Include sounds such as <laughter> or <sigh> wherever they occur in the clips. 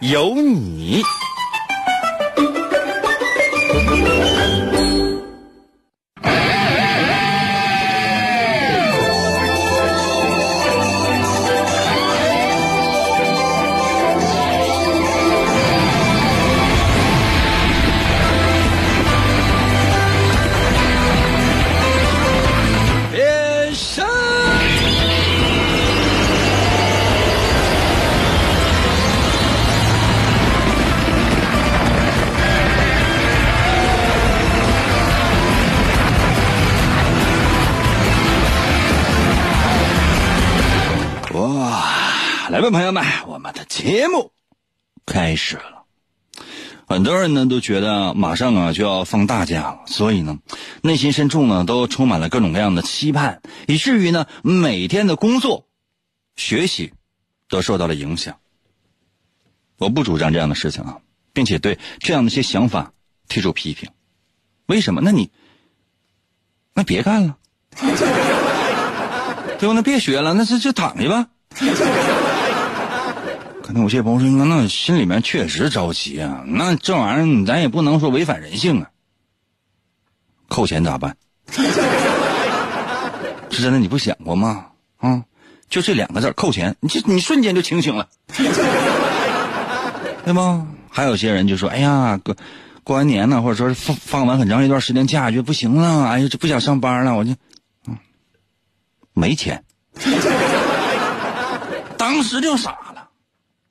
有你。朋友们，我们的节目开始了。很多人呢都觉得马上啊就要放大假了，所以呢，内心深处呢都充满了各种各样的期盼，以至于呢每天的工作、学习都受到了影响。我不主张这样的事情啊，并且对这样的一些想法提出批评。为什么？那你那别干了，对吧？那别学了，那是就躺下吧。可能有些朋友说，那心里面确实着急啊。那这玩意儿咱也不能说违反人性啊。扣钱咋办？<laughs> 是真的，你不想过吗？啊，就这两个字扣钱，你就你瞬间就清醒了，<laughs> 对吗？还有些人就说，哎呀，过过完年呢，或者说是放放完很长一段时间假，就不行了，哎呀，就不想上班了，我就，嗯，没钱。<laughs> 当时就傻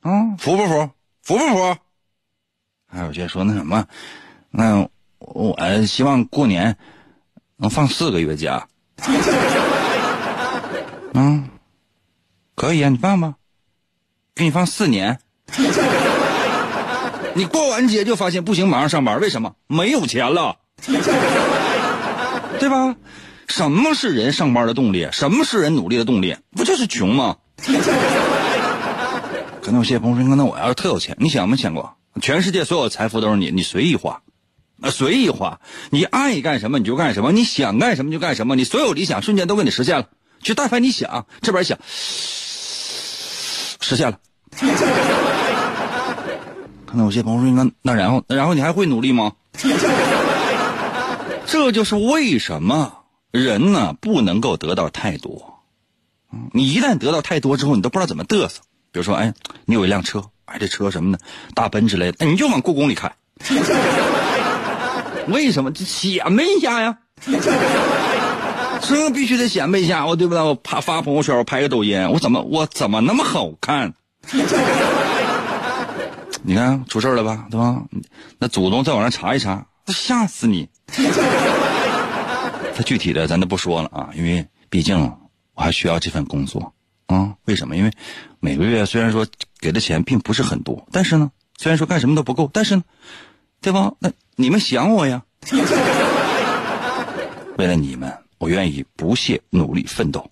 了，啊，服不服？服不服？还有些说那什么，那我希望过年能放四个月假。<laughs> 嗯，可以啊，你放吧，给你放四年。你过完节就发现不行，马上上班，为什么？没有钱了，对吧？什么是人上班的动力？什么是人努力的动力？不就是穷吗？可能有些朋友说：“那我要是特有钱，你想没想过，全世界所有财富都是你，你随意花，啊，随意花，你爱干什么你就干什么，你想干什么就干什么，你所有理想瞬间都给你实现了。就但凡你想，这边想，实现了。可能有些朋友说：那那然后，然后你还会努力吗？<laughs> 这就是为什么人呢不能够得到太多。你一旦得到太多之后，你都不知道怎么嘚瑟。比如说，哎，你有一辆车，哎，这车什么的，大奔之类的，哎，你就往故宫里开。<laughs> 为什么？这显摆一下呀！这必须得显摆一下，我对不对？我怕发朋友圈，我拍个抖音，我怎么我怎么那么好看？<laughs> 你看出事了吧，对吧？那祖宗再往上查一查，吓死你！<laughs> 他具体的咱就不说了啊，因为毕竟我还需要这份工作啊。为什么？因为每个月虽然说给的钱并不是很多，但是呢，虽然说干什么都不够，但是呢，对吧？那你们想我呀？<laughs> 为了你们，我愿意不懈努力奋斗，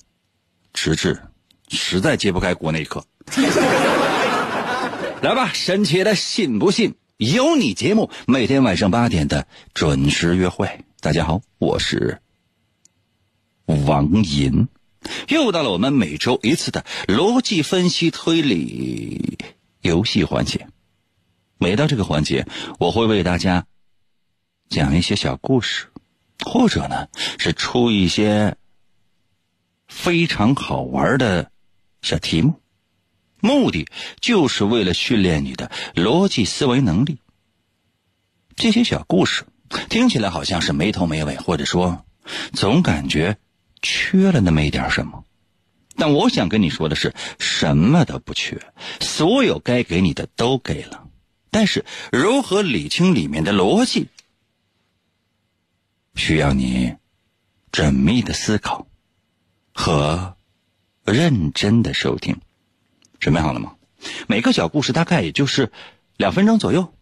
直至实在揭不开锅那一刻。<laughs> 来吧，神奇的信不信有你节目，每天晚上八点的准时约会。大家好，我是王银，又到了我们每周一次的逻辑分析推理游戏环节。每到这个环节，我会为大家讲一些小故事，或者呢是出一些非常好玩的小题目。目的就是为了训练你的逻辑思维能力。这些小故事听起来好像是没头没尾，或者说总感觉缺了那么一点什么。但我想跟你说的是，什么都不缺，所有该给你的都给了。但是如何理清里面的逻辑，需要你缜密的思考和认真的收听。准备好了吗？每个小故事大概也就是两分钟左右，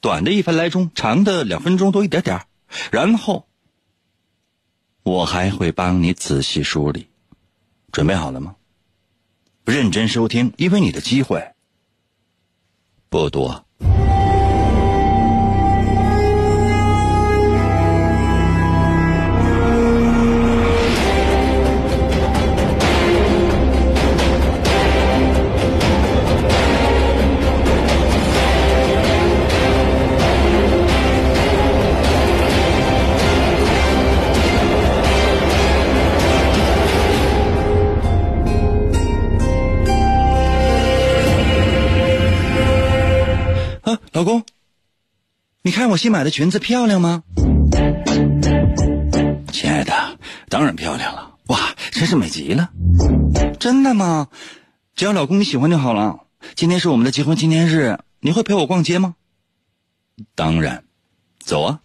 短的一分来钟，长的两分钟多一点点然后，我还会帮你仔细梳理。准备好了吗？认真收听，因为你的机会不多。老公，你看我新买的裙子漂亮吗？亲爱的，当然漂亮了，哇，真是美极了！真的吗？只要老公你喜欢就好了。今天是我们的结婚纪念日，你会陪我逛街吗？当然，走啊！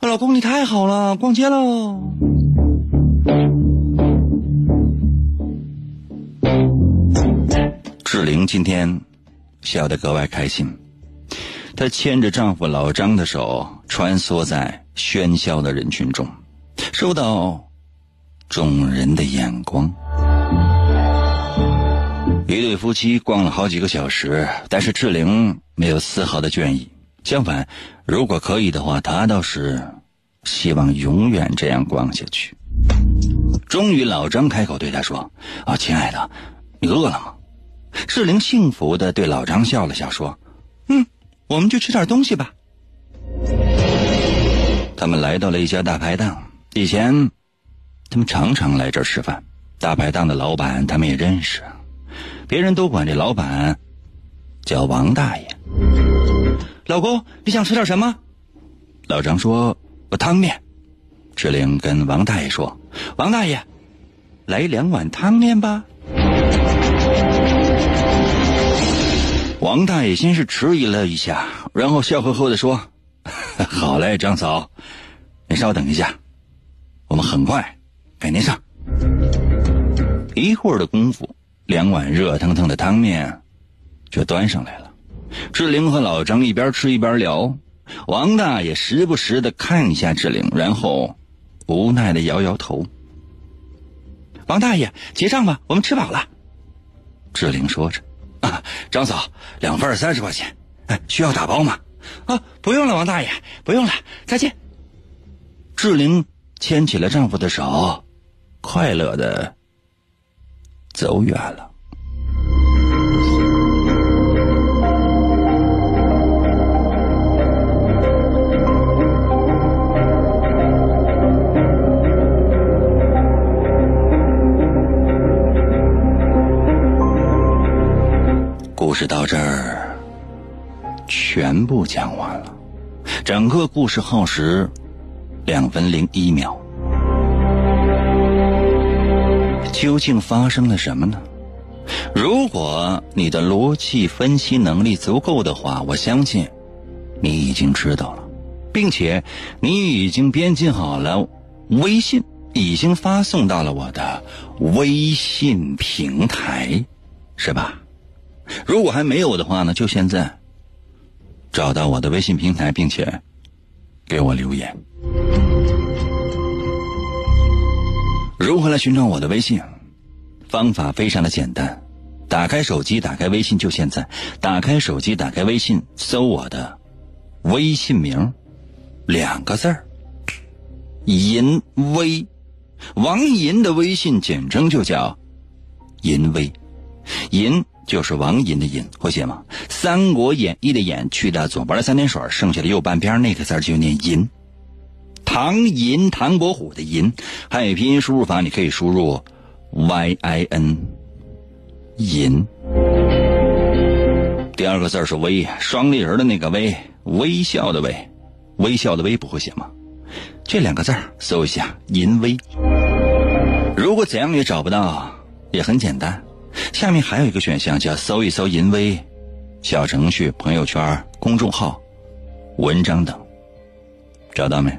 老公你太好了，逛街喽！志玲今天笑得格外开心。她牵着丈夫老张的手，穿梭在喧嚣的人群中，受到众人的眼光。一对夫妻逛了好几个小时，但是志玲没有丝毫的倦意。相反，如果可以的话，她倒是希望永远这样逛下去。终于，老张开口对她说：“啊，亲爱的，你饿了吗？”志玲幸福的对老张笑了笑，说：“。”我们去吃点东西吧。他们来到了一家大排档，以前他们常常来这儿吃饭。大排档的老板他们也认识，别人都管这老板叫王大爷。老公，你想吃点什么？老张说：“我汤面。”志玲跟王大爷说：“王大爷，来两碗汤面吧。”王大爷先是迟疑了一下，然后笑呵呵的说：“ <laughs> 好嘞，张嫂，你稍等一下，我们很快给您上。”一会儿的功夫，两碗热腾腾的汤面就端上来了。志玲和老张一边吃一边聊，王大爷时不时的看一下志玲，然后无奈的摇摇头。王大爷，结账吧，我们吃饱了。志玲说着。啊，<laughs> 张嫂，两份三十块钱，哎，需要打包吗？啊，不用了，王大爷，不用了，再见。志玲牵起了丈夫的手，快乐的走远了。故事到这儿全部讲完了，整个故事耗时两分零一秒。究竟发生了什么呢？如果你的逻辑分析能力足够的话，我相信你已经知道了，并且你已经编辑好了微信，已经发送到了我的微信平台，是吧？如果还没有的话呢，就现在找到我的微信平台，并且给我留言。如何来寻找我的微信？方法非常的简单，打开手机，打开微信，就现在。打开手机，打开微信，搜我的微信名，两个字儿，银威，王银的微信简称就叫银威，银。就是王寅的寅，会写吗？《三国演义》的演去掉左边的三点水，剩下的右半边那个字就念银。唐寅，唐伯虎的寅，汉语拼音输入法，你可以输入 y i n，银。第二个字是微，双立人的那个微，微笑的微，微笑的微不会写吗？这两个字搜一下银微。如果怎样也找不到，也很简单。下面还有一个选项叫搜一搜“淫威”小程序、朋友圈、公众号、文章等，找到没？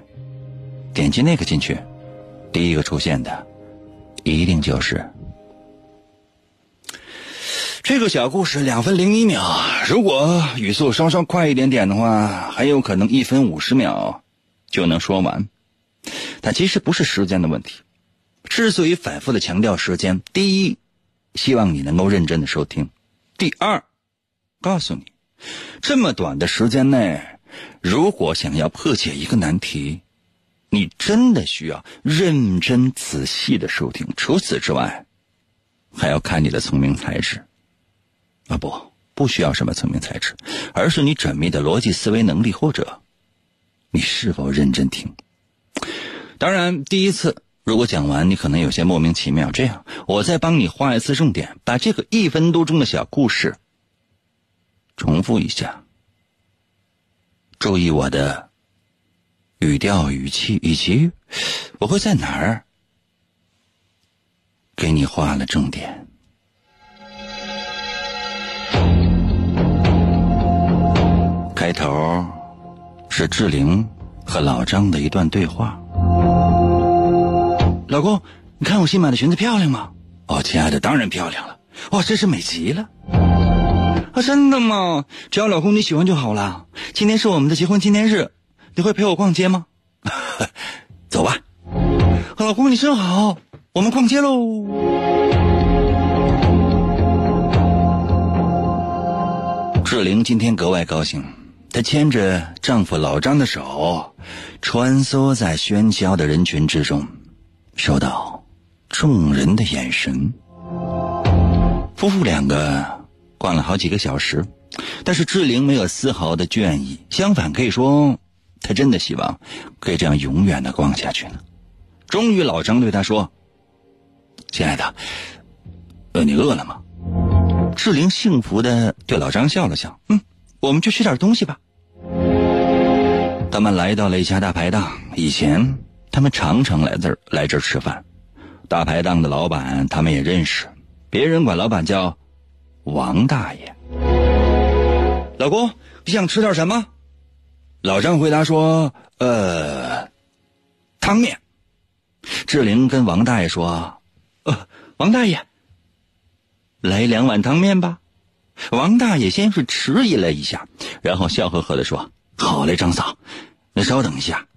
点击那个进去，第一个出现的一定就是这个小故事两分零一秒，如果语速稍稍快一点点的话，很有可能一分五十秒就能说完。但其实不是时间的问题。之所以反复的强调时间，第一，希望你能够认真的收听；第二，告诉你，这么短的时间内，如果想要破解一个难题，你真的需要认真仔细的收听。除此之外，还要看你的聪明才智。啊，不，不需要什么聪明才智，而是你缜密的逻辑思维能力，或者你是否认真听。当然，第一次如果讲完，你可能有些莫名其妙。这样，我再帮你画一次重点，把这个一分多钟的小故事重复一下。注意我的语调、语气，以及我会在哪儿给你画了重点。开头是志玲和老张的一段对话。老公，你看我新买的裙子漂亮吗？哦，亲爱的，当然漂亮了。哇，真是美极了。啊，真的吗？只要老公你喜欢就好了。今天是我们的结婚纪念日，你会陪我逛街吗？<laughs> 走吧。老公你真好，我们逛街喽。志玲今天格外高兴，她牵着丈夫老张的手，穿梭在喧嚣的人群之中。受到众人的眼神，夫妇两个逛了好几个小时，但是志玲没有丝毫的倦意，相反可以说，她真的希望可以这样永远的逛下去呢。终于，老张对她说：“亲爱的，呃，你饿了吗？”志玲幸福的对老张笑了笑：“嗯，我们去吃点东西吧。”他们来到了一家大排档，以前。他们常常来这儿来这儿吃饭，大排档的老板他们也认识，别人管老板叫王大爷。老公，你想吃点什么？老张回答说：“呃，汤面。”志玲跟王大爷说：“呃，王大爷，来两碗汤面吧。”王大爷先是迟疑了一下，然后笑呵呵的说：“好嘞，张嫂，那稍等一下，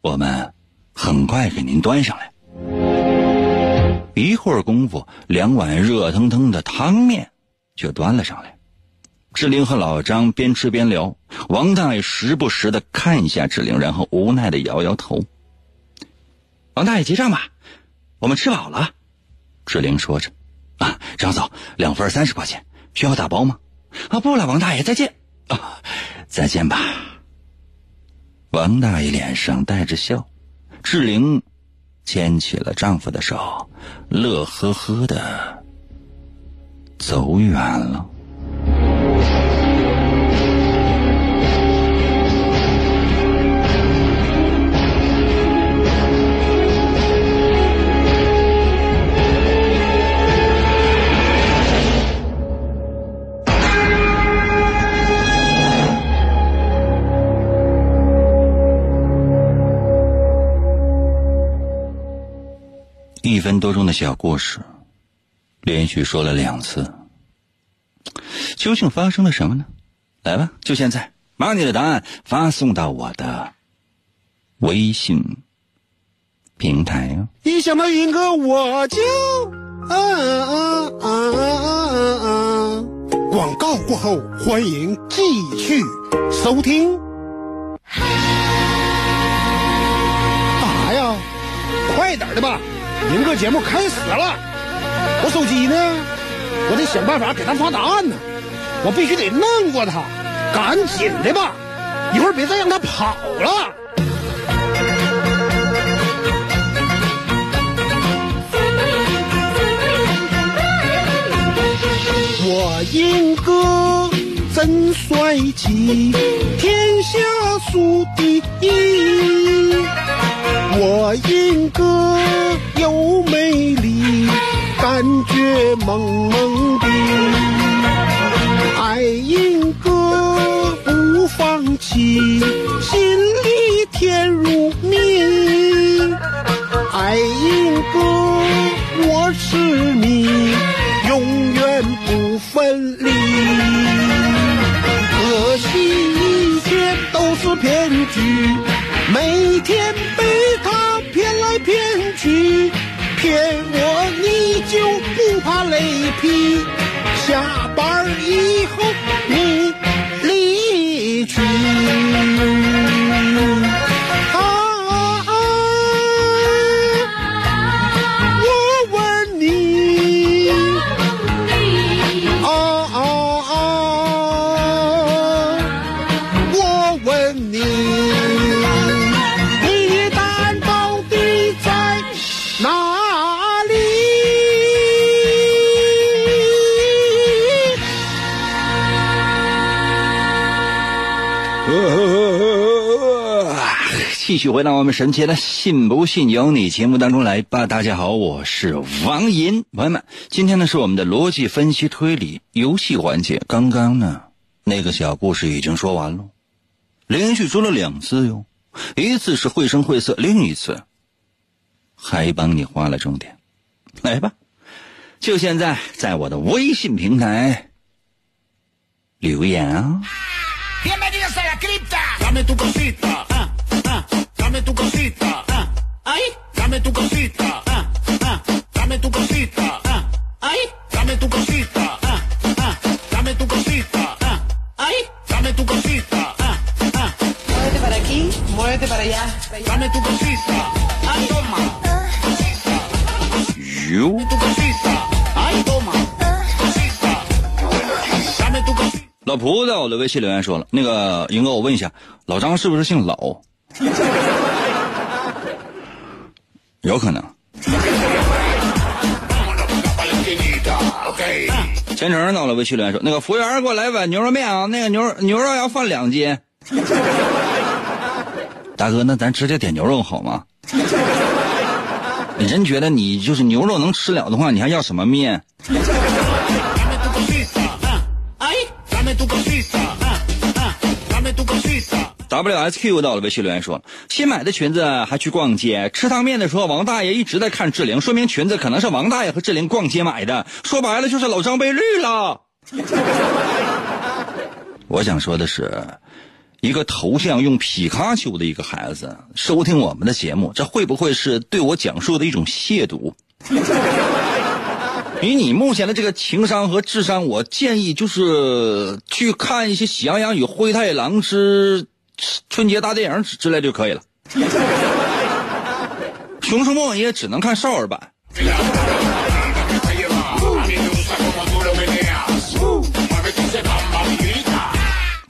我们。”很快给您端上来。一会儿功夫，两碗热腾腾的汤面就端了上来。志玲和老张边吃边聊，王大爷时不时的看一下志玲，然后无奈的摇摇头。王大爷结账吧，我们吃饱了。志玲说着：“啊，张嫂，两份三十块钱，需要打包吗？”啊，不了，王大爷，再见。啊，再见吧。王大爷脸上带着笑。志玲牵起了丈夫的手，乐呵呵的走远了。一分多钟的小故事，连续说了两次，究竟发生了什么呢？来吧，就现在，把你的答案发送到我的微信平台啊！一想到云哥，我就啊啊啊啊啊！广告过后，欢迎继续收听。干啥呀？快点的吧！赢哥节目开始了，我手机呢？我得想办法给他发答案呢。我必须得弄过他，赶紧的吧！一会儿别再让他跑了。我英哥真帅气，天下数第一。我英哥有魅力，感觉萌萌的。爱英哥不放弃，心里甜如蜜。爱英哥，我是你，永远不分离。可惜一切都是骗局，每天被。见我你就不怕雷劈？下班以后继续回到我们神奇的“信不信由你”节目当中来吧。大家好，我是王银，朋友们，今天呢是我们的逻辑分析推理游戏环节。刚刚呢，那个小故事已经说完了，连续说了两次哟，一次是绘声绘色，另一次还帮你画了重点。来吧，就现在在我的微信平台留言啊。Dame tu cosita. ah, Ay, dame tu cosita. ah, ah, Dame tu cosita. ah, Ay, dame tu cosita. ah, ah, Dame tu cosita. ah, Ay, dame tu cosita. ah, ah, Muévete para aquí, muévete para allá. Dame tu cosita. Ay, toma. 哟，Tu cosita. Ay, toma. Cosita. Dame tu cosita. 老蒲在我的微信留言说了，那个英哥，我问一下，老张是不是姓老？<laughs> 有可能。全程到了微信留言说，那个服务员给我来碗牛肉面啊，那个牛牛肉要放两斤。<laughs> 大哥，那咱直接点牛肉好吗？<laughs> 你真觉得你就是牛肉能吃了的话，你还要什么面？WSQ 到了微信留言说，新买的裙子还去逛街，吃汤面的时候，王大爷一直在看志玲，说明裙子可能是王大爷和志玲逛街买的，说白了就是老张被绿了。<laughs> 我想说的是，一个头像用皮卡丘的一个孩子收听我们的节目，这会不会是对我讲述的一种亵渎？<laughs> 以你目前的这个情商和智商，我建议就是去看一些《喜羊羊与灰太狼之春节大电影》之类就可以了。《熊出没》也只能看少儿版。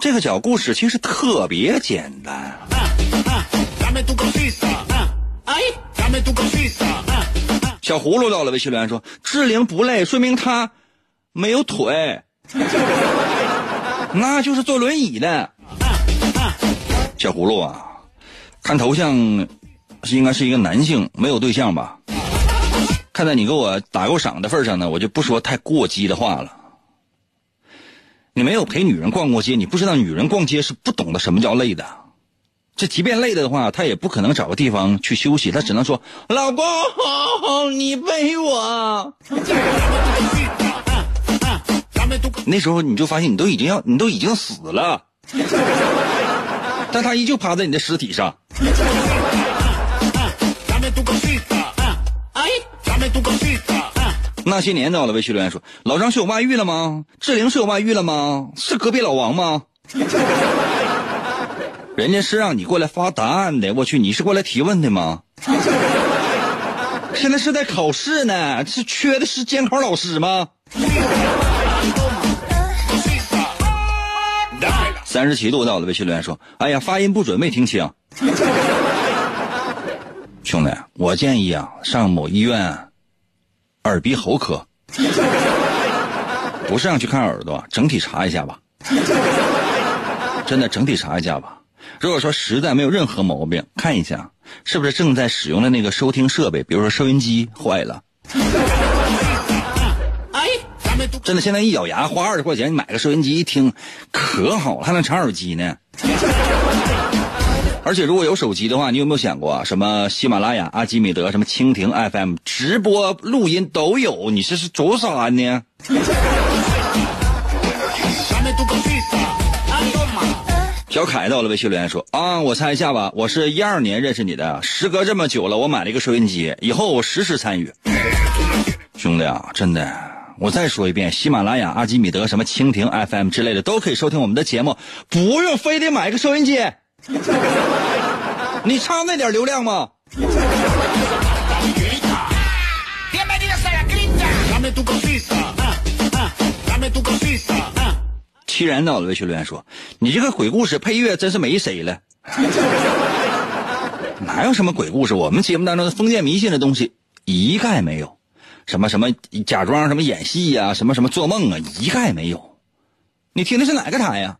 这个小故事其实特别简单，小葫芦到了微信留言说：“志玲不累，说明她没有腿，那就是坐轮椅的。”小葫芦啊，看头像是应该是一个男性，没有对象吧？看在你给我打过赏的份上呢，我就不说太过激的话了。你没有陪女人逛过街，你不知道女人逛街是不懂得什么叫累的。这即便累了的话，她也不可能找个地方去休息，她只能说：“老公，你背我。<laughs> ”那时候你就发现你都已经要，你都已经死了，但他依旧趴在你的尸体上。那些年到了，微信留言说：“老张是有外遇了吗？志玲是有外遇了吗？是隔壁老王吗？”人家是让你过来发答案的，我去，你是过来提问的吗？现在是在考试呢，是缺的是监考老师吗？三十七度到了，微信留言说：“哎呀，发音不准，没听清。<laughs> ”兄弟，我建议啊，上某医院耳鼻喉科，不是让去看耳朵，整体查一下吧。真的，整体查一下吧。如果说实在没有任何毛病，看一下是不是正在使用的那个收听设备，比如说收音机坏了。真的，现在一咬牙花二十块钱，你买个收音机一听，可好了，还能插耳机呢。<laughs> 而且如果有手机的话，你有没有想过啊？什么喜马拉雅、阿基米德、什么蜻蜓 FM 直播录音都有，你这是做啥呢. <laughs> 小凯到了微信留言说啊，我猜一下吧，我是一二年认识你的，时隔这么久了，我买了一个收音机，以后我时时参与。兄弟啊，真的，我再说一遍，喜马拉雅、阿基米德、什么蜻蜓 FM 之类的都可以收听我们的节目，不用非得买个收音机。<laughs> 你差那点流量吗 ah, ah, ah. 凄然到了微信留言说：“你这个鬼故事配乐真是没谁了，哪有什么鬼故事？我们节目当中的封建迷信的东西一概没有，什么什么假装什么演戏呀、什么什么做梦啊，一概没有。你听的是哪个台呀、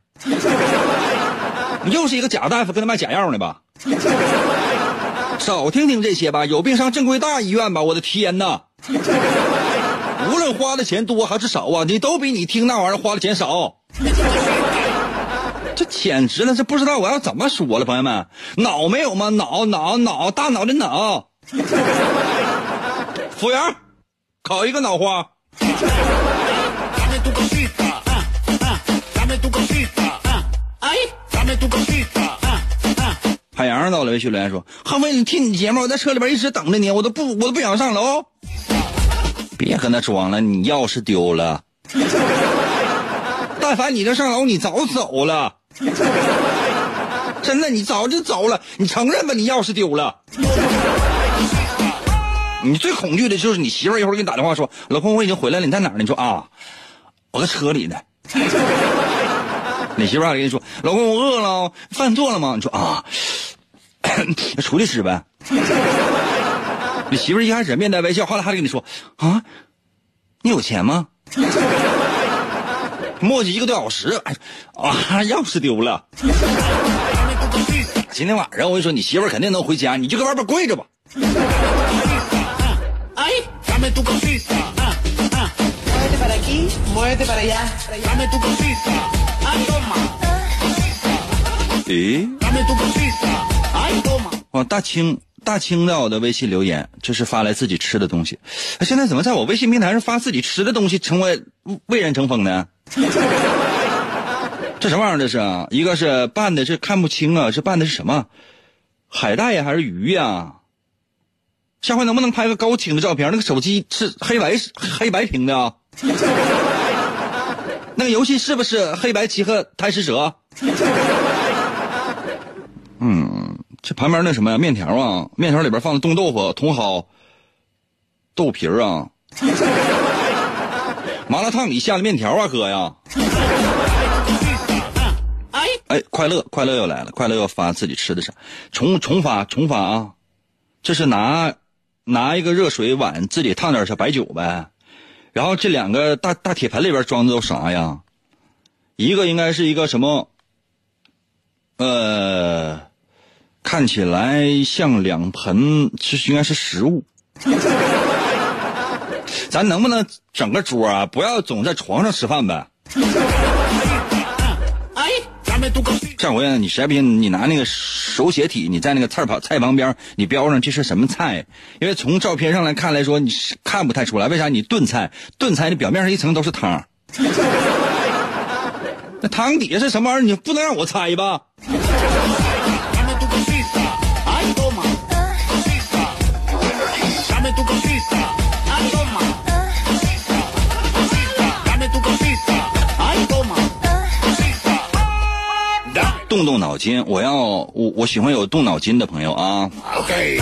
你又是一个假大夫跟他卖假药呢吧？少听听这些吧，有病上正规大医院吧！我的天哪！无论花的钱多还是少啊，你都比你听那玩意儿花的钱少。这简直了，这不知道我要怎么说了，朋友们，脑没有吗？脑脑脑，大脑的脑。服务员，烤一个脑花。海洋到了微信留言说：“汉飞，你听你节目，我在车里边一直等着你，我都不我都不想上楼。别跟他装了，你钥匙丢了。<laughs> 但凡你这上楼，你早走了。真的，你早就走了。你承认吧，你钥匙丢了。你最恐惧的就是你媳妇儿一会儿给你打电话说：‘老公，我已经回来了，你在哪儿呢？’你说啊，我在车里呢。<laughs> 你媳妇儿还跟你说：‘老公，我饿了，饭做了吗？’你说啊。<coughs> ”出去吃呗。你媳妇儿一开始面带微笑，后来还跟你说啊，你有钱吗？磨叽一个多小时，啊，钥匙丢了。今天晚上我跟你说，你媳妇儿肯定能回家，你就搁外边跪着吧。Ay, dame tu cosita. ah, ah, Muévete para aquí, muévete para allá. Dame tu cosita. Ay, toma. 诶，Dame tu cosita. Ay, toma. 哦，大清大清在我的微信留言，这是发来自己吃的东西。哎现在怎么在我微信平台上发自己吃的东西，成为蔚然成风呢？这什么玩意儿？这是啊，一个是拌的，是看不清啊，是拌的是什么？海带呀，还是鱼呀？下回能不能拍个高清的照片？那个手机是黑白黑白屏的啊？<laughs> 那个游戏是不是黑白棋和贪食蛇？嗯，这旁边那什么呀？面条啊，面条里边放的冻豆腐、茼蒿、豆皮儿啊，<laughs> 麻辣烫里下的面条啊，哥呀哎，快乐，快乐又来了，快乐又发自己吃的啥？重重发，重发啊！这是拿拿一个热水碗自己烫点小白酒呗，然后这两个大大铁盆里边装的都啥呀？一个应该是一个什么？呃，看起来像两盆，这应该是食物。咱能不能整个桌啊？不要总在床上吃饭呗。哎，咱们都搞上回你实在不行，你拿那个手写体，你在那个菜旁菜旁边，你标上这是什么菜？因为从照片上来看来说，你看不太出来。为啥？你炖菜，炖菜的表面上一层都是汤，<laughs> 那汤底下是什么玩意儿？你不能让我猜吧？动动脑筋，我要我我喜欢有动脑筋的朋友啊 bien.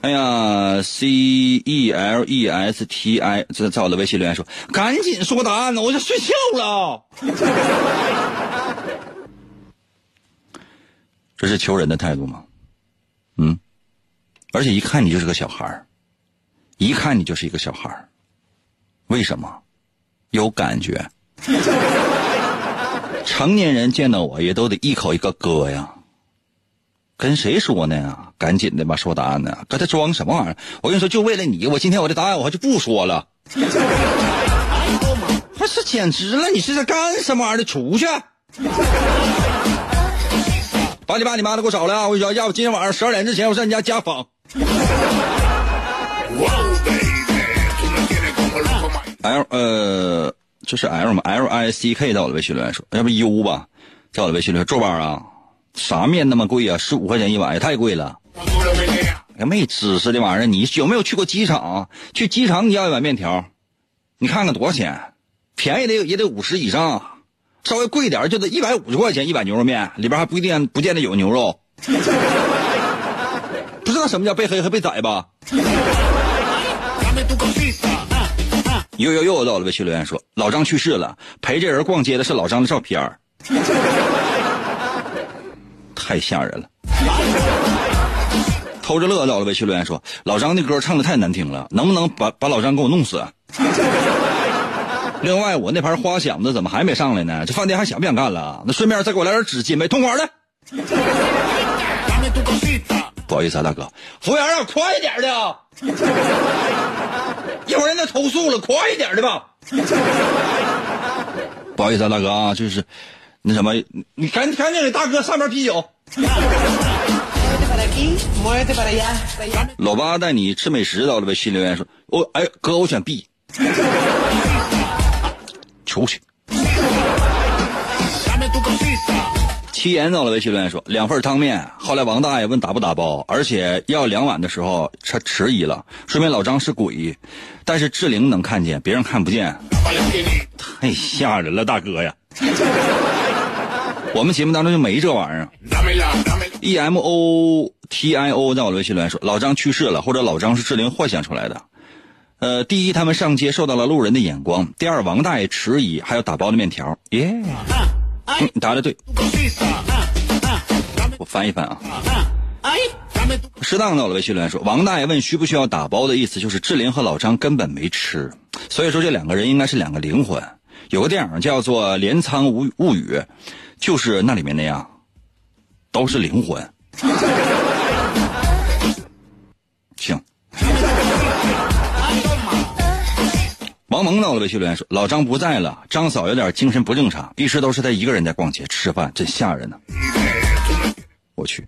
哎呀，C E L E S T I，这在我的微信留言说，赶紧说答案呢，我就睡觉了。<laughs> 这是求人的态度吗？嗯，而且一看你就是个小孩儿，一看你就是一个小孩儿，为什么？有感觉。成年人见到我也都得一口一个哥呀。跟谁说呢呀？赶紧的吧，说答案呢，搁这装什么玩意儿？我跟你说，就为了你，我今天我的答案我还就不说了。<laughs> 不是，简直了！你是在干什么玩意儿的？出去！把你爸你妈都给我找来啊！我跟你说，要不今天晚上十二点之前我上你家家访。L 呃，这是 L 吗？L I C K 在我的微信留言说，要不 U 吧？在我的微信里说：“周班啊，啥面那么贵啊？十五块钱一碗也太贵了。”，没知识的玩意儿，你有没有去过机场？去机场你要一碗面条，你看看多少钱？便宜的也得五十以上，稍微贵点就得一百五十块钱一碗牛肉面，里边还不一定不见得有牛肉。<laughs> 不知道什么叫被黑和被宰吧？<laughs> 又又又到了微信留言说，老张去世了，陪这人逛街的是老张的照片 <laughs> 太吓人了。偷着乐到了微信留言说，老张那歌唱的太难听了，能不能把把老张给我弄死？<laughs> 另外，我那盘花响子怎么还没上来呢？这饭店还想不想干了？那顺便再给我来点纸巾呗，同款的。<laughs> 不好意思啊，大哥，服务员啊，快一点的，一会儿人家投诉了，快一点的吧。<laughs> 不好意思啊，大哥啊，就是那什么，你赶赶紧给大哥上瓶啤酒。老八带你吃美食到了微信留言说，我哎哥，我选 B，求去。七言到了微信留言说，两份汤面。后来王大爷问打不打包，而且要两碗的时候，他迟疑了，说明老张是鬼，但是志玲能看见，别人看不见，太吓人了，大哥呀！我们节目当中就没这玩意儿。E M O T I O 在我的微信留言说，老张去世了，或者老张是志玲幻想出来的。呃，第一，他们上街受到了路人的眼光；第二，王大爷迟疑，还有打包的面条。耶、嗯，答的对。我翻一翻啊。适当的，我的微信留言说，王大爷问需不需要打包的意思就是志玲和老张根本没吃，所以说这两个人应该是两个灵魂。有个电影叫做《镰仓物物语》，就是那里面那样，都是灵魂。行。王蒙到了微信留言说：“老张不在了，张嫂有点精神不正常，一直都是他一个人在逛街吃饭，真吓人呢。”我去！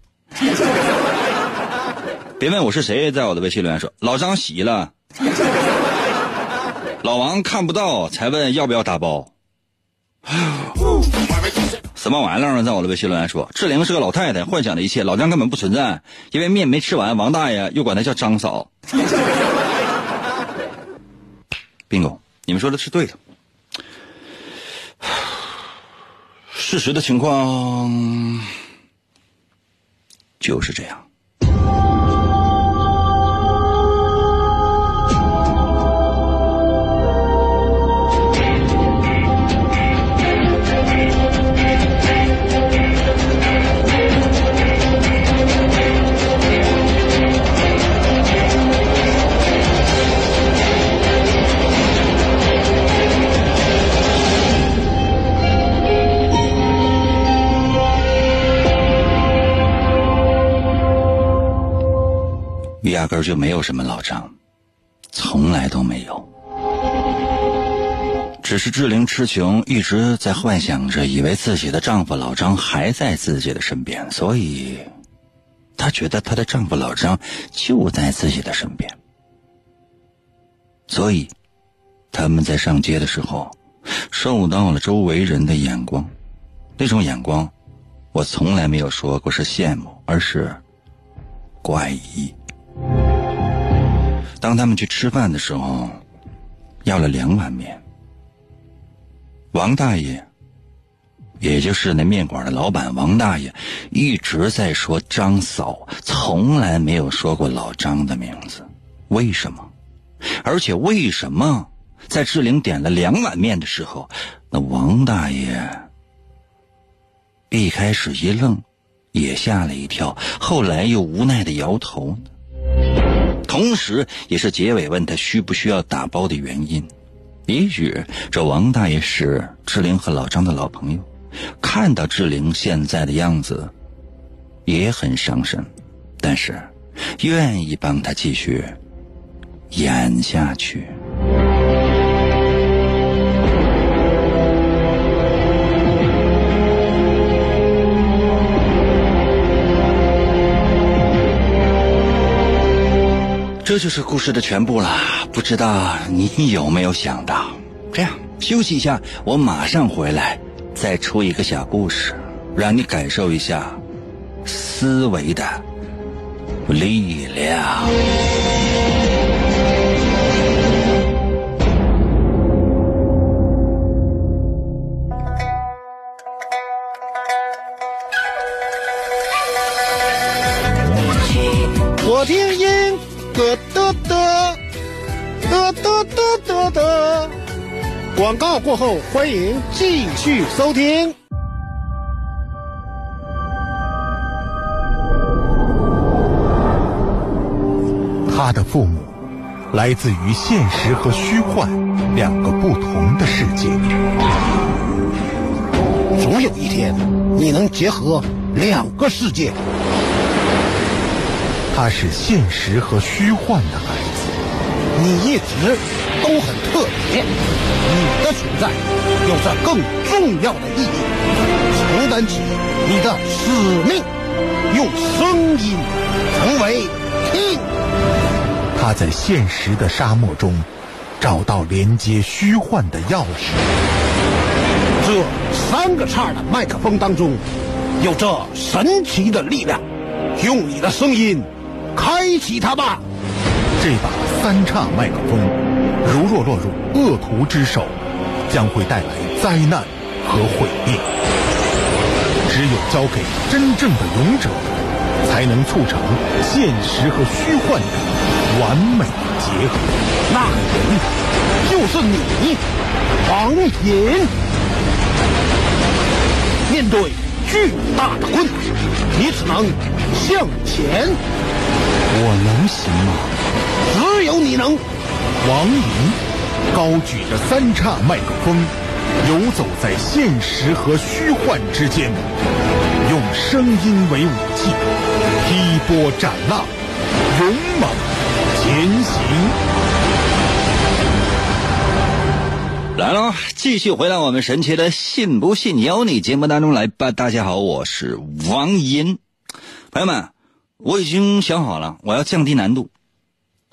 别问我是谁，在我的微信留言说：“老张洗了。”老王看不到，才问要不要打包。什么玩意儿？在我的微信留言说，志玲是个老太太，幻想的一切，老张根本不存在，因为面没吃完，王大爷又管他叫张嫂。宾狗你们说的是对的。<sighs> 事实的情况就是这样。根儿就没有什么老张，从来都没有。只是志玲痴情，一直在幻想着，以为自己的丈夫老张还在自己的身边，所以她觉得她的丈夫老张就在自己的身边。所以，他们在上街的时候，受到了周围人的眼光，那种眼光，我从来没有说过是羡慕，而是怪异。当他们去吃饭的时候，要了两碗面。王大爷，也就是那面馆的老板王大爷，一直在说张嫂，从来没有说过老张的名字。为什么？而且为什么在志玲点了两碗面的时候，那王大爷一开始一愣，也吓了一跳，后来又无奈的摇头呢？同时，也是结尾问他需不需要打包的原因。也许这王大爷是志玲和老张的老朋友，看到志玲现在的样子，也很伤神，但是愿意帮他继续演下去。就是故事的全部了，不知道你有没有想到？这样休息一下，我马上回来，再出一个小故事。让你感受一下思维的力量。我听音咯广告过后，欢迎继续收听。他的父母来自于现实和虚幻两个不同的世界。总有一天，你能结合两个世界。他是现实和虚幻的孩。你一直都很特别，你的存在有着更重要的意义，承担起你的使命，用声音成为听。他在现实的沙漠中找到连接虚幻的钥匙。这三个叉的麦克风当中，有着神奇的力量，用你的声音开启它吧。这把三叉麦克风，如若落入恶徒之手，将会带来灾难和毁灭。只有交给真正的勇者，才能促成现实和虚幻的完美结合。那人就是你，王隐。面对巨大的困难，你只能向前。我能行吗？只有你能。王莹高举着三叉麦克风，游走在现实和虚幻之间，用声音为武器，劈波斩浪，勇猛前行。来了，继续回到我们神奇的“信不信由你”节目当中来吧。大家好，我是王银。朋友们，我已经想好了，我要降低难度。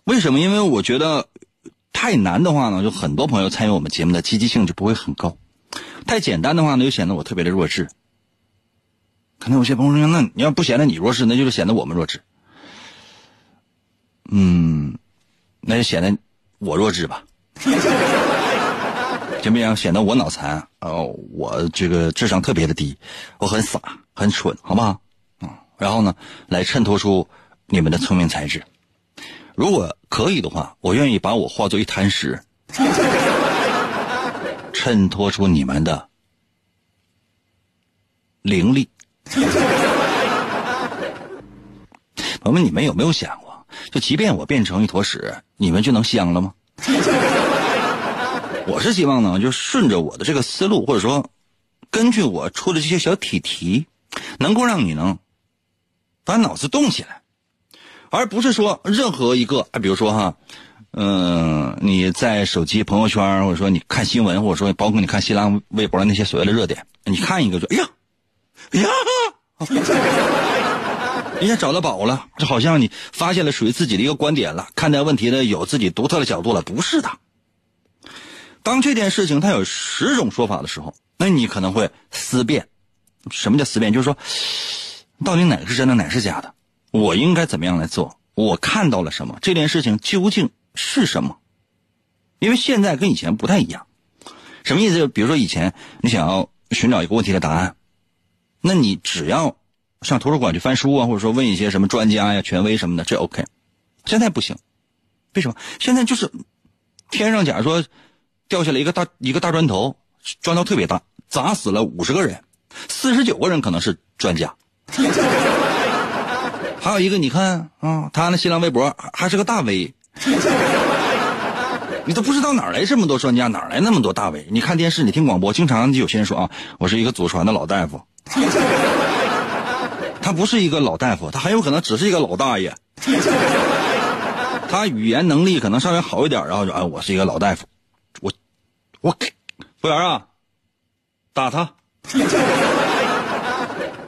为什么？因为我觉得太难的话呢，就很多朋友参与我们节目的积极性就不会很高；太简单的话呢，又显得我特别的弱智。可能有些朋友说：“那你要不显得你弱智，那就是显得我们弱智。”嗯，那就显得我弱智吧。行不行？显得我脑残哦，我这个智商特别的低，我很傻，很蠢，好不好？嗯，然后呢，来衬托出你们的聪明才智。如果可以的话，我愿意把我化作一滩屎，<laughs> 衬托出你们的灵力。朋友们，你们有没有想过，就即便我变成一坨屎，你们就能香了吗？<laughs> 我是希望呢，就顺着我的这个思路，或者说根据我出的这些小题题，能够让你能把脑子动起来，而不是说任何一个，比如说哈，嗯，你在手机朋友圈，或者说你看新闻，或者说包括你看新浪微博那些所谓的热点，你看一个说，哎呀，哎呀，<laughs> 一下找到宝了，这好像你发现了属于自己的一个观点了，看待问题呢有自己独特的角度了，不是的。当这件事情它有十种说法的时候，那你可能会思辨。什么叫思辨？就是说，到底哪个是真的，哪个是假的？我应该怎么样来做？我看到了什么？这件事情究竟是什么？因为现在跟以前不太一样。什么意思？就比如说以前你想要寻找一个问题的答案，那你只要上图书馆去翻书啊，或者说问一些什么专家呀、权威什么的，这 OK。现在不行，为什么？现在就是天上，假如说。掉下来一个大一个大砖头，砖头特别大，砸死了五十个人，四十九个人可能是专家，<laughs> 还有一个你看啊，他那新浪微博还是个大 V，<laughs> 你都不知道哪来这么多专家，哪来那么多大 V？你看电视，你听广播，经常就有些人说啊，我是一个祖传的老大夫，<laughs> 他不是一个老大夫，他很有可能只是一个老大爷，他语言能力可能稍微好一点，然后就啊，我是一个老大夫。我我服务员啊，打他！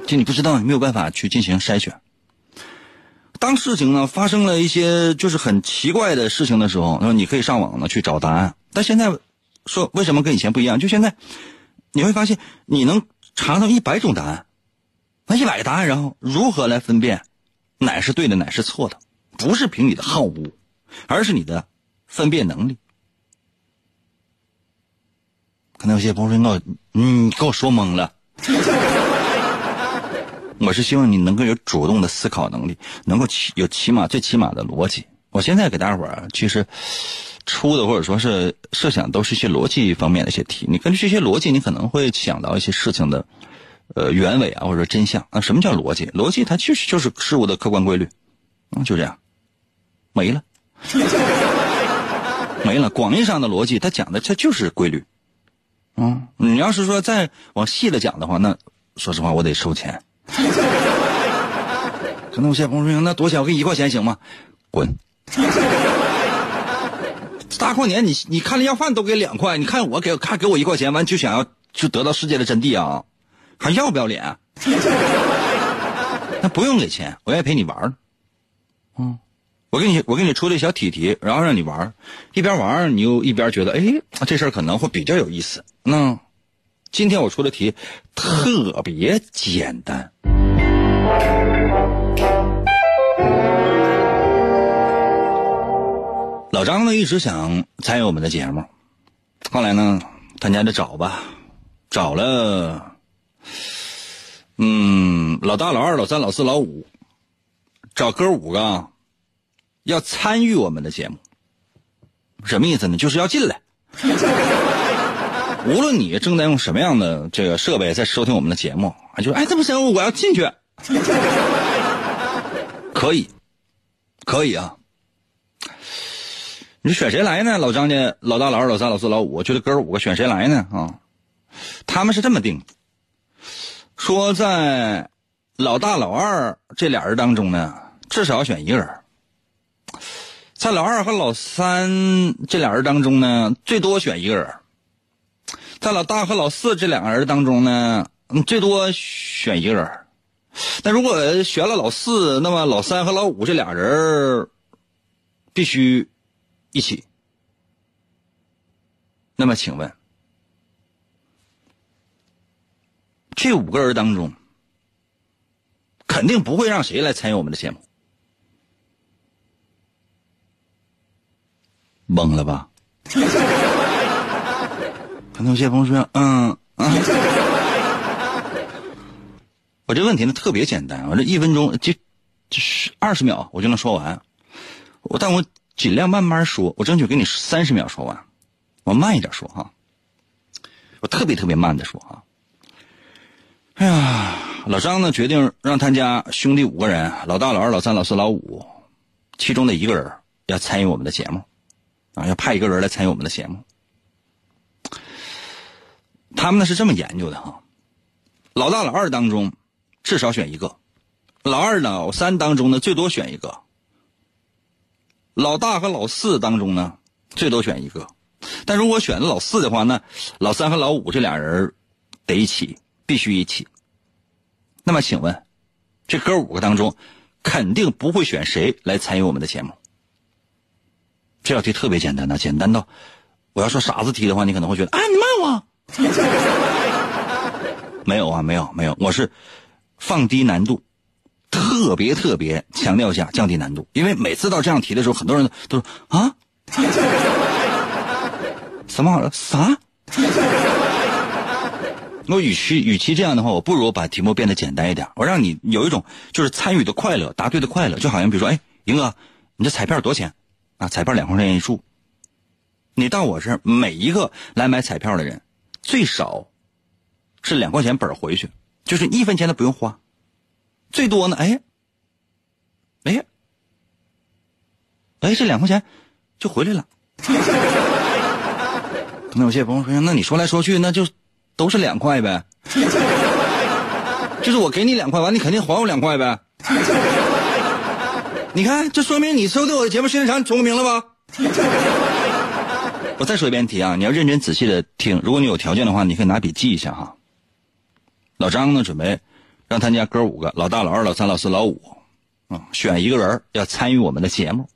就你不知道，你没有办法去进行筛选。当事情呢发生了一些就是很奇怪的事情的时候，那么你可以上网呢去找答案。但现在说为什么跟以前不一样？就现在你会发现，你能查到一百种答案，那一百个答案，然后如何来分辨哪是对的，哪是错的？不是凭你的好恶，而是你的分辨能力。可能有些朋友说：“，你给我说懵了。<laughs> ”我是希望你能够有主动的思考能力，能够起有起码最起码的逻辑。我现在给大伙儿其实出的或者说是设想都是一些逻辑方面的一些题。你根据这些逻辑，你可能会想到一些事情的呃原委啊，或者说真相啊。什么叫逻辑？逻辑它其实就是事物的客观规律，嗯，就这样，没了，没了。广义上的逻辑，它讲的它就是规律。嗯，你要是说再往细了讲的话，那说实话我得收钱。可能有些朋友说：“那多少钱？我给你一块钱行吗？”滚！大过年你你看了要饭都给两块，你看我给看给我一块钱，完就想要就得到世界的真谛啊？还要不要脸？<laughs> 那不用给钱，我愿意陪你玩嗯，我给你我给你出了一小题题，然后让你玩一边玩你又一边觉得哎这事儿可能会比较有意思。那今天我出的题特别简单。老张呢一直想参与我们的节目，后来呢，他家就找吧，找了，嗯，老大、老二、老三、老四、老五，找哥五个要参与我们的节目，什么意思呢？就是要进来。无论你正在用什么样的这个设备在收听我们的节目，啊，就哎，这不行，我要进去。<laughs> 可以，可以啊。你选谁来呢？老张家老大、老二、老三、老四、老五，就这哥五个选谁来呢？啊，他们是这么定，说在老大、老二这俩人当中呢，至少要选一个人；在老二和老三这俩人当中呢，最多选一个人；在老大和老四这两个人当中呢，最多选一个人。那如果选了老四，那么老三和老五这俩人必须。一起。那么，请问，这五个人当中，肯定不会让谁来参与我们的节目？懵了吧？可能有些朋友说：“嗯嗯。<laughs> ”我这问题呢特别简单，我这一分钟就就是二十秒我就能说完。我但我。尽量慢慢说，我争取给你三十秒说完。我慢一点说哈，我特别特别慢的说哈。哎呀，老张呢决定让他家兄弟五个人，老大、老二、老三、老四、老五，其中的一个人要参与我们的节目，啊，要派一个人来参与我们的节目。他们呢是这么研究的哈，老大、老二当中至少选一个，老二、老三当中呢最多选一个。老大和老四当中呢，最多选一个，但如果选了老四的话，那老三和老五这俩人得一起，必须一起。那么，请问，这哥五个当中，肯定不会选谁来参与我们的节目？这道题特别简单呐，简单到我要说傻子题的话，你可能会觉得啊，你骂我？<laughs> 没有啊，没有没有，我是放低难度。特别特别强调一下，降低难度，因为每次到这样题的时候，很多人都说啊，<laughs> 什么啥？我与其与其这样的话，我不如把题目变得简单一点，我让你有一种就是参与的快乐，答对的快乐，就好像比如说，哎，赢哥，你这彩票多少钱？啊，彩票两块钱一注。你到我这儿，每一个来买彩票的人，最少是两块钱本回去，就是一分钱都不用花。最多呢？哎，哎，哎，这两块钱就回来了。那有些朋友说：“那你说来说去，那就都是两块呗。<laughs> 就是我给你两块，完你肯定还我两块呗。<laughs> 你看，这说明你收听我的节目时间长，你聪明了吧？<laughs> 我再说一遍题啊，你要认真仔细的听。如果你有条件的话，你可以拿笔记一下哈。老张呢，准备。让他家哥五个，老大、老二、老三、老四、老五，啊，选一个人要参与我们的节目。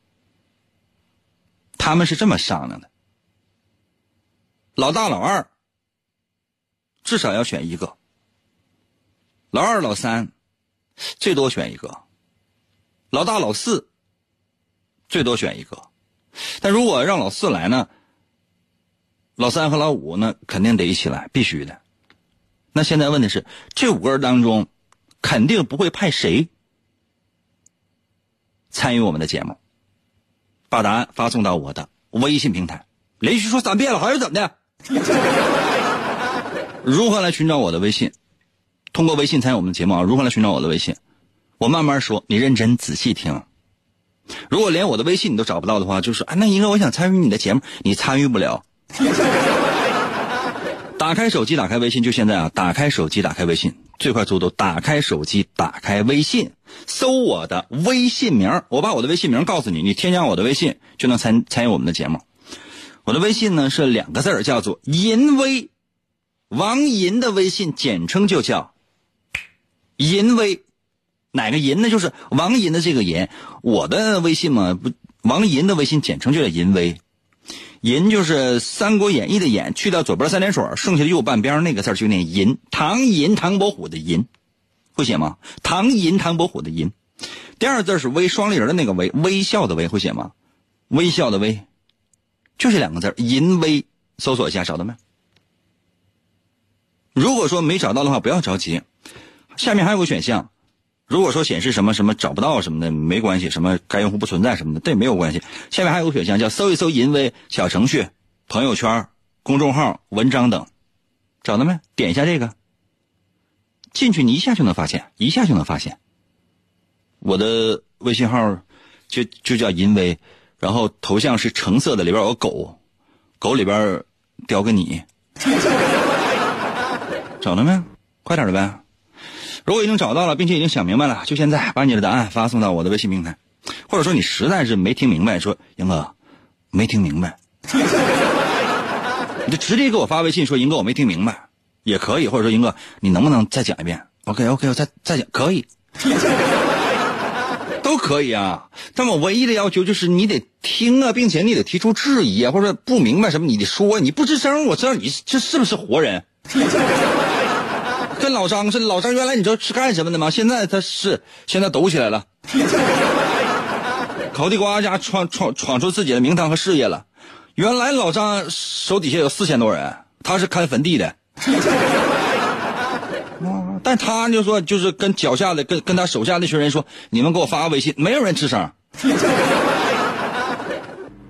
他们是这么商量的：老大、老二至少要选一个，老二、老三最多选一个；老大、老四最多选一个。但如果让老四来呢，老三和老五呢肯定得一起来，必须的。那现在问的是，这五个人当中，肯定不会派谁参与我们的节目。把答案发送到我的微信平台，连续说三遍了，还是怎么的？<laughs> 如何来寻找我的微信？通过微信参与我们的节目啊？如何来寻找我的微信？我慢慢说，你认真仔细听。如果连我的微信你都找不到的话，就是啊，那一个我想参与你的节目，你参与不了。<laughs> 打开手机，打开微信，就现在啊！打开手机，打开微信，最快速度。打开手机，打开微信，搜我的微信名我把我的微信名告诉你，你添加我的微信就能参参与我们的节目。我的微信呢是两个字，叫做“银威”，王银的微信简称就叫“银威”。哪个银呢？就是王银的这个银。我的微信嘛，不，王银的微信简称就叫“银威”。银就是《三国演义》的演，去掉左边三点水，剩下的右半边那个字就念银。唐银，唐伯虎的银，会写吗？唐银，唐伯虎的银。第二字是微，双立人的那个微，微笑的微，会写吗？微笑的微，就这两个字，银微。搜索一下，找到没？如果说没找到的话，不要着急，下面还有个选项。如果说显示什么什么找不到什么的没关系，什么该用户不存在什么的，这也没有关系。下面还有个选项叫搜一搜“淫威”小程序、朋友圈、公众号、文章等，找到没？点一下这个，进去你一下就能发现，一下就能发现。我的微信号就就叫“淫威”，然后头像是橙色的，里边有个狗，狗里边叼个你，找到没？快点的呗。如果已经找到了，并且已经想明白了，就现在把你的答案发送到我的微信平台，或者说你实在是没听明白，说英哥没听明白，<laughs> 你就直接给我发微信说英哥我没听明白，也可以，或者说英哥你能不能再讲一遍？OK OK，我再再讲可以，<laughs> 都可以啊。但我唯一的要求就是你得听啊，并且你得提出质疑啊，或者不明白什么你得说，你不吱声，我知道你这是不是活人。跟老张是，老张原来你知道是干什么的吗？现在他是现在抖起来了，<laughs> 烤地瓜家闯闯闯出自己的名堂和事业了。原来老张手底下有四千多人，他是看坟地的，<laughs> 但他就说就是跟脚下的跟跟他手下那群人说，你们给我发个微信，没有人吱声，<laughs>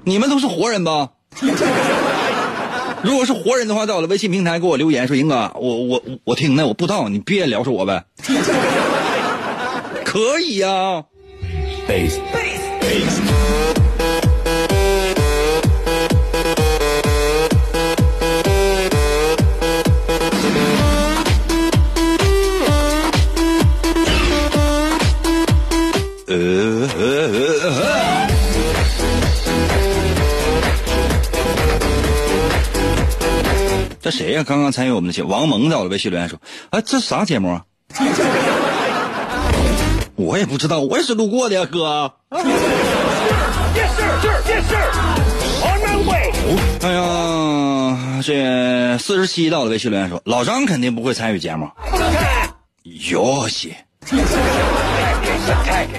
你们都是活人吧？<laughs> 如果是活人的话，在我的微信平台给我留言说：“英哥，我我我听呢，我不知道，你别聊说我呗。<laughs> ”可以呀。这谁呀？刚刚参与我们的节目，王蒙在我的微信留言说：“啊，这啥节目啊？” <laughs> 我也不知道，我也是路过的呀，哥。哎呀，这四十七到了微信留言说：“老张肯定不会参与节目。”哟西。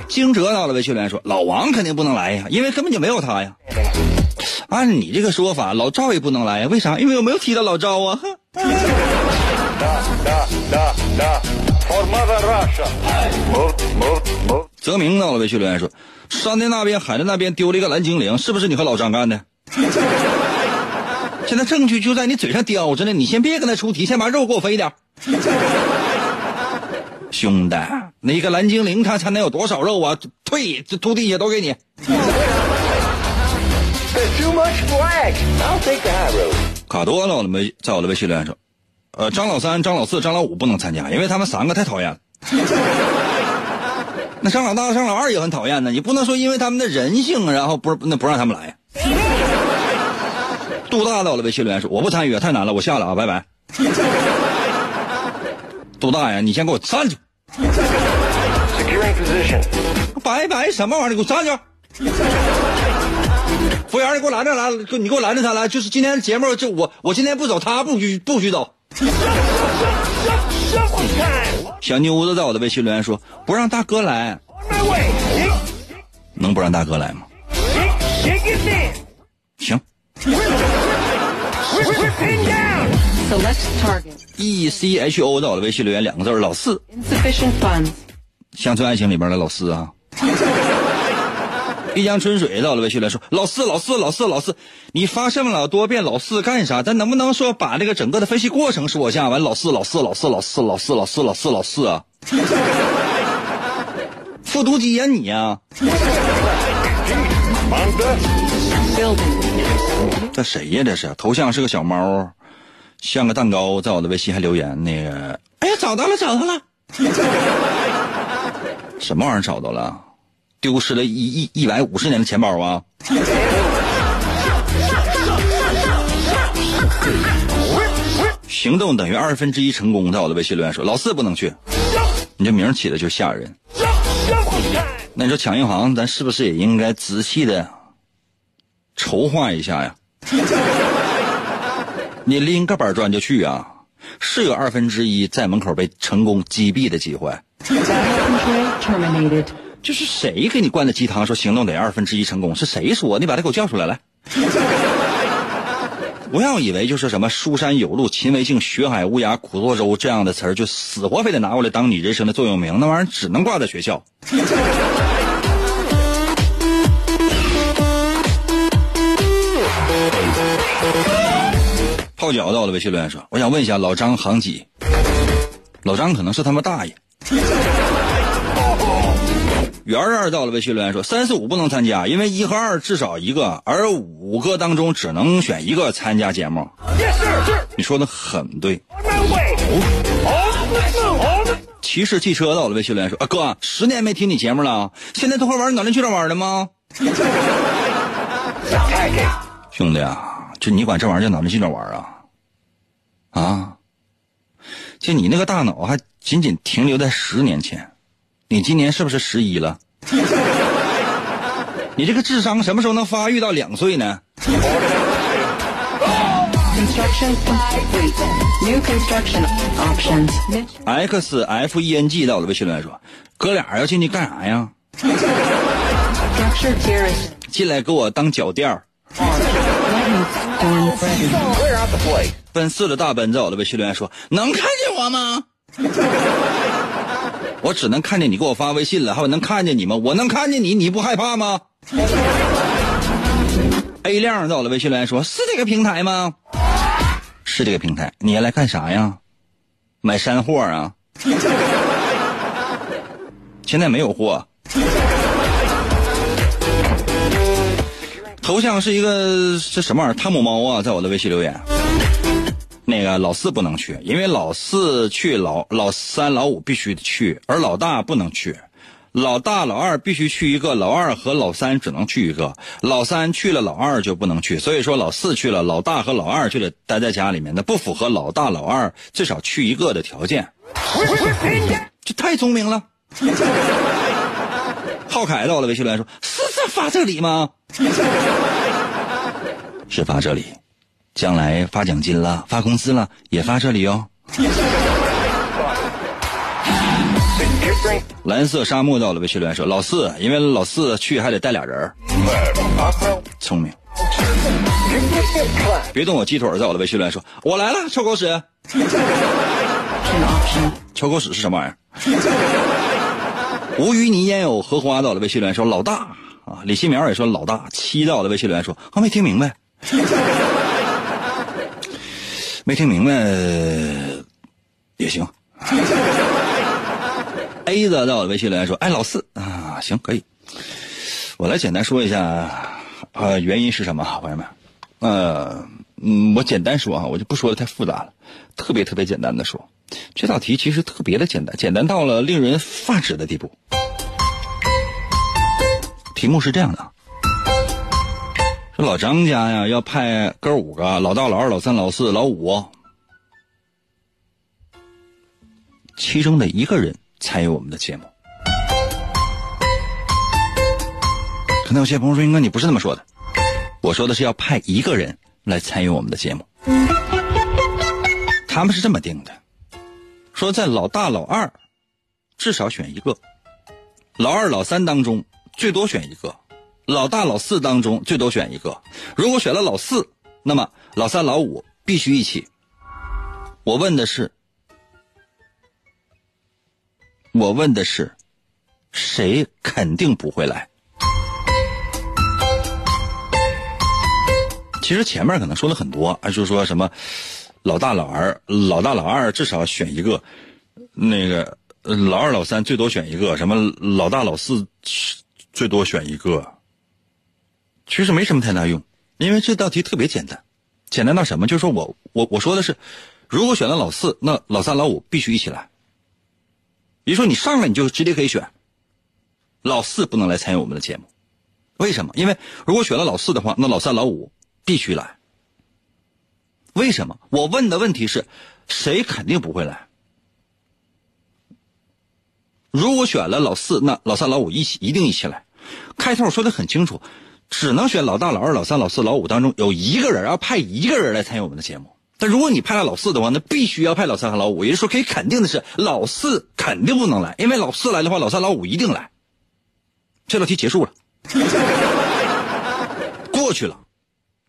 惊蛰到了微信留言说：“老王肯定不能来呀，因为根本就没有他呀。”按你这个说法，老赵也不能来呀？为啥？因为我没有提到老赵啊！<laughs> 泽明到了微信留言说：“山的那边，海的那边丢了一个蓝精灵，是不是你和老张干的？”现在证据就在你嘴上叼着呢，你先别跟他出题，先把肉给我分一点。兄弟，那个蓝精灵他才能有多少肉啊？退，这秃地下都给你。卡多了，我的微在我的微信留言说，呃，张老三、张老四、张老五不能参加，因为他们三个太讨厌了。<laughs> 那张老大、张老二也很讨厌呢，你不能说因为他们的人性，然后不那不让他们来。杜大到了微信留言说，我不参与，太难了，我下了啊，拜拜。<laughs> 杜大爷，你先给我站住！拜拜什么玩意儿？你给我站住！服务员，你给我拦着来，你给我拦着他来。就是今天节目，就我，我今天不走，他不许不许走。小妞子在我的微信留言说不让大哥来，能不让大哥来吗？行。Select target. E C H O 在我的微信留言两个字儿老四.乡村爱情里边的老四啊。一江春水到了微信来说老四老四老四老四，你发这么老多遍老四干啥？咱能不能说把这个整个的分析过程说一下？完老四老四老四老四老四老四老四老四啊！复读机呀你呀、这谁呀？这是头像是个小猫，像个蛋糕，在我的微信还留言那个，哎呀，找到了，找到了，<laughs> 什么玩意儿找到了？丢失了一一一百五十年的钱包啊！行动等于二分之一成功，在我的微信留言说老四不能去，你这名儿起的就吓人。那你说抢银行，咱是不是也应该仔细的筹划一下呀？你拎个板砖就去啊，是有二分之一在门口被成功击毙的机会。就是谁给你灌的鸡汤？说行动得二分之一成功，是谁说？你把他给我叫出来来！<laughs> 不要以为就是什么书山有路勤为径，学海无涯苦作舟这样的词儿，就死活非得拿过来当你人生的座右铭，那玩意儿只能挂在学校。<laughs> 泡脚到了微信留言说：“我想问一下老张行几？老张可能是他们大爷。”圆儿到了微信留言说：“三四五不能参加，因为一和二至少一个，而五个当中只能选一个参加节目。”你说的很对。骑士汽车到了微信留言说：“啊哥，十年没听你节目了，现在都会玩脑筋急转弯了吗？” <laughs> 兄弟啊，就你管这玩意儿叫脑筋急转弯啊？啊？就你那个大脑还仅仅停留在十年前，你今年是不是十一了？<laughs> 你这个智商什么时候能发育到两岁呢？X F E N G 在我的微信群里说：“哥俩要进去干啥呀？”进来给我当脚垫儿。奔四的大奔在我的微信群里说：“能看见我吗？”我只能看见你给我发微信了，还有能看见你吗？我能看见你，你不害怕吗？<laughs> A 亮在我的微信留言说：“是这个平台吗？”是这个平台，你来干啥呀？买山货啊？<laughs> 现在没有货。头像是一个是什么玩意儿？汤姆猫啊，在我的微信留言。那个老四不能去，因为老四去，老老三、老五必须去，而老大不能去。老大、老二必须去一个，老二和老三只能去一个。老三去了，老二就不能去。所以说，老四去了，老大和老二就得待在家里面，那不符合老大、老二至少去一个的条件。这太聪明了。浩凯到了微信留言说：“是这发这里吗？”是发这里。将来发奖金了，发工资了，也发这里哦。<laughs> 蓝色沙漠到了微信留言说：“老四，因为老四去还得带俩人儿聪明。”别动我鸡腿，在我的微信留言说：“我来了，臭狗屎。<laughs> ”臭狗屎是什么玩意儿？<laughs> 无鱼泥焉有荷花到了微信留言说：“老大啊！”李新苗也说：“老大。”七到了微信留言说：“啊，没听明白。”没听明白也行。<laughs> A 子在我的微信留言说：“哎，老四啊，行，可以。我来简单说一下，呃，原因是什么，朋友们？呃，嗯，我简单说啊，我就不说的太复杂了，特别特别简单的说，这道题其实特别的简单，简单到了令人发指的地步。题目是这样的。”说老张家呀，要派哥五个，老大、老二、老三、老四、老五，其中的一个人参与我们的节目。可能有些朋友说：“英哥，你不是那么说的。”我说的是要派一个人来参与我们的节目。他们是这么定的：说在老大老二至少选一个，老二老三当中最多选一个，老大老四当中最多选一个。如果选了老四，那么老三老五必须一起。我问的是，我问的是，谁肯定不会来？其实前面可能说了很多，啊，就是说什么老大老二，老大老二至少选一个，那个老二老三最多选一个，什么老大老四最多选一个。其实没什么太大用，因为这道题特别简单，简单到什么？就是说我我我说的是，如果选了老四，那老三老五必须一起来。比如说你上来你就直接可以选，老四不能来参与我们的节目，为什么？因为如果选了老四的话，那老三老五必须来。为什么？我问的问题是，谁肯定不会来？如果选了老四，那老三老五一起一定一起来。开头我说的很清楚，只能选老大、老二、老三、老四、老五当中有一个人要派一个人来参与我们的节目。但如果你派了老四的话，那必须要派老三和老五。也就是说，可以肯定的是，老四肯定不能来，因为老四来的话，老三、老五一定来。这道题结束了，<laughs> 过去了。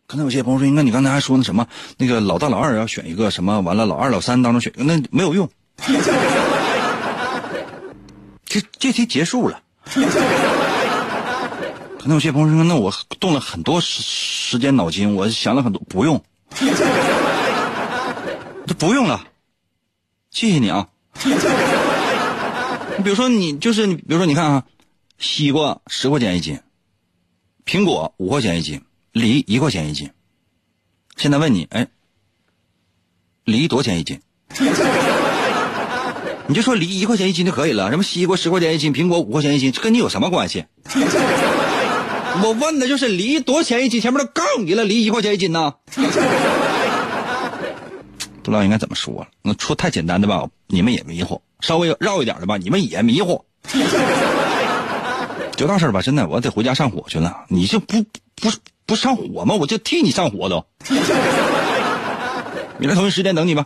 刚才有些朋友说：“应该你刚才还说那什么，那个老大、老二要选一个什么，完了老二、老三当中选，那没有用。<laughs> 这这题结束了。那有些朋友说：“那我动了很多时时间脑筋，我想了很多，不用，<laughs> 这不用了。谢谢你啊。<laughs> 比如说，你就是，比如说，你看啊，西瓜十块钱一斤，苹果五块钱一斤，梨一块钱一斤。现在问你，哎，梨多少钱一斤？<laughs> 你就说梨一块钱一斤就可以了。什么西瓜十块钱一斤，苹果五块钱一斤，这跟你有什么关系？我问的就是梨多少钱一斤，前面都告诉你了，梨一块钱一斤呢。<laughs> 不知道应该怎么说了，那说太简单的吧，你们也迷糊；稍微绕一点的吧，你们也迷糊。<laughs> 就到事儿吧，真的，我得回家上火去了。你就不不不上火吗？我就替你上火都。<laughs> 明天同一时间等你吧。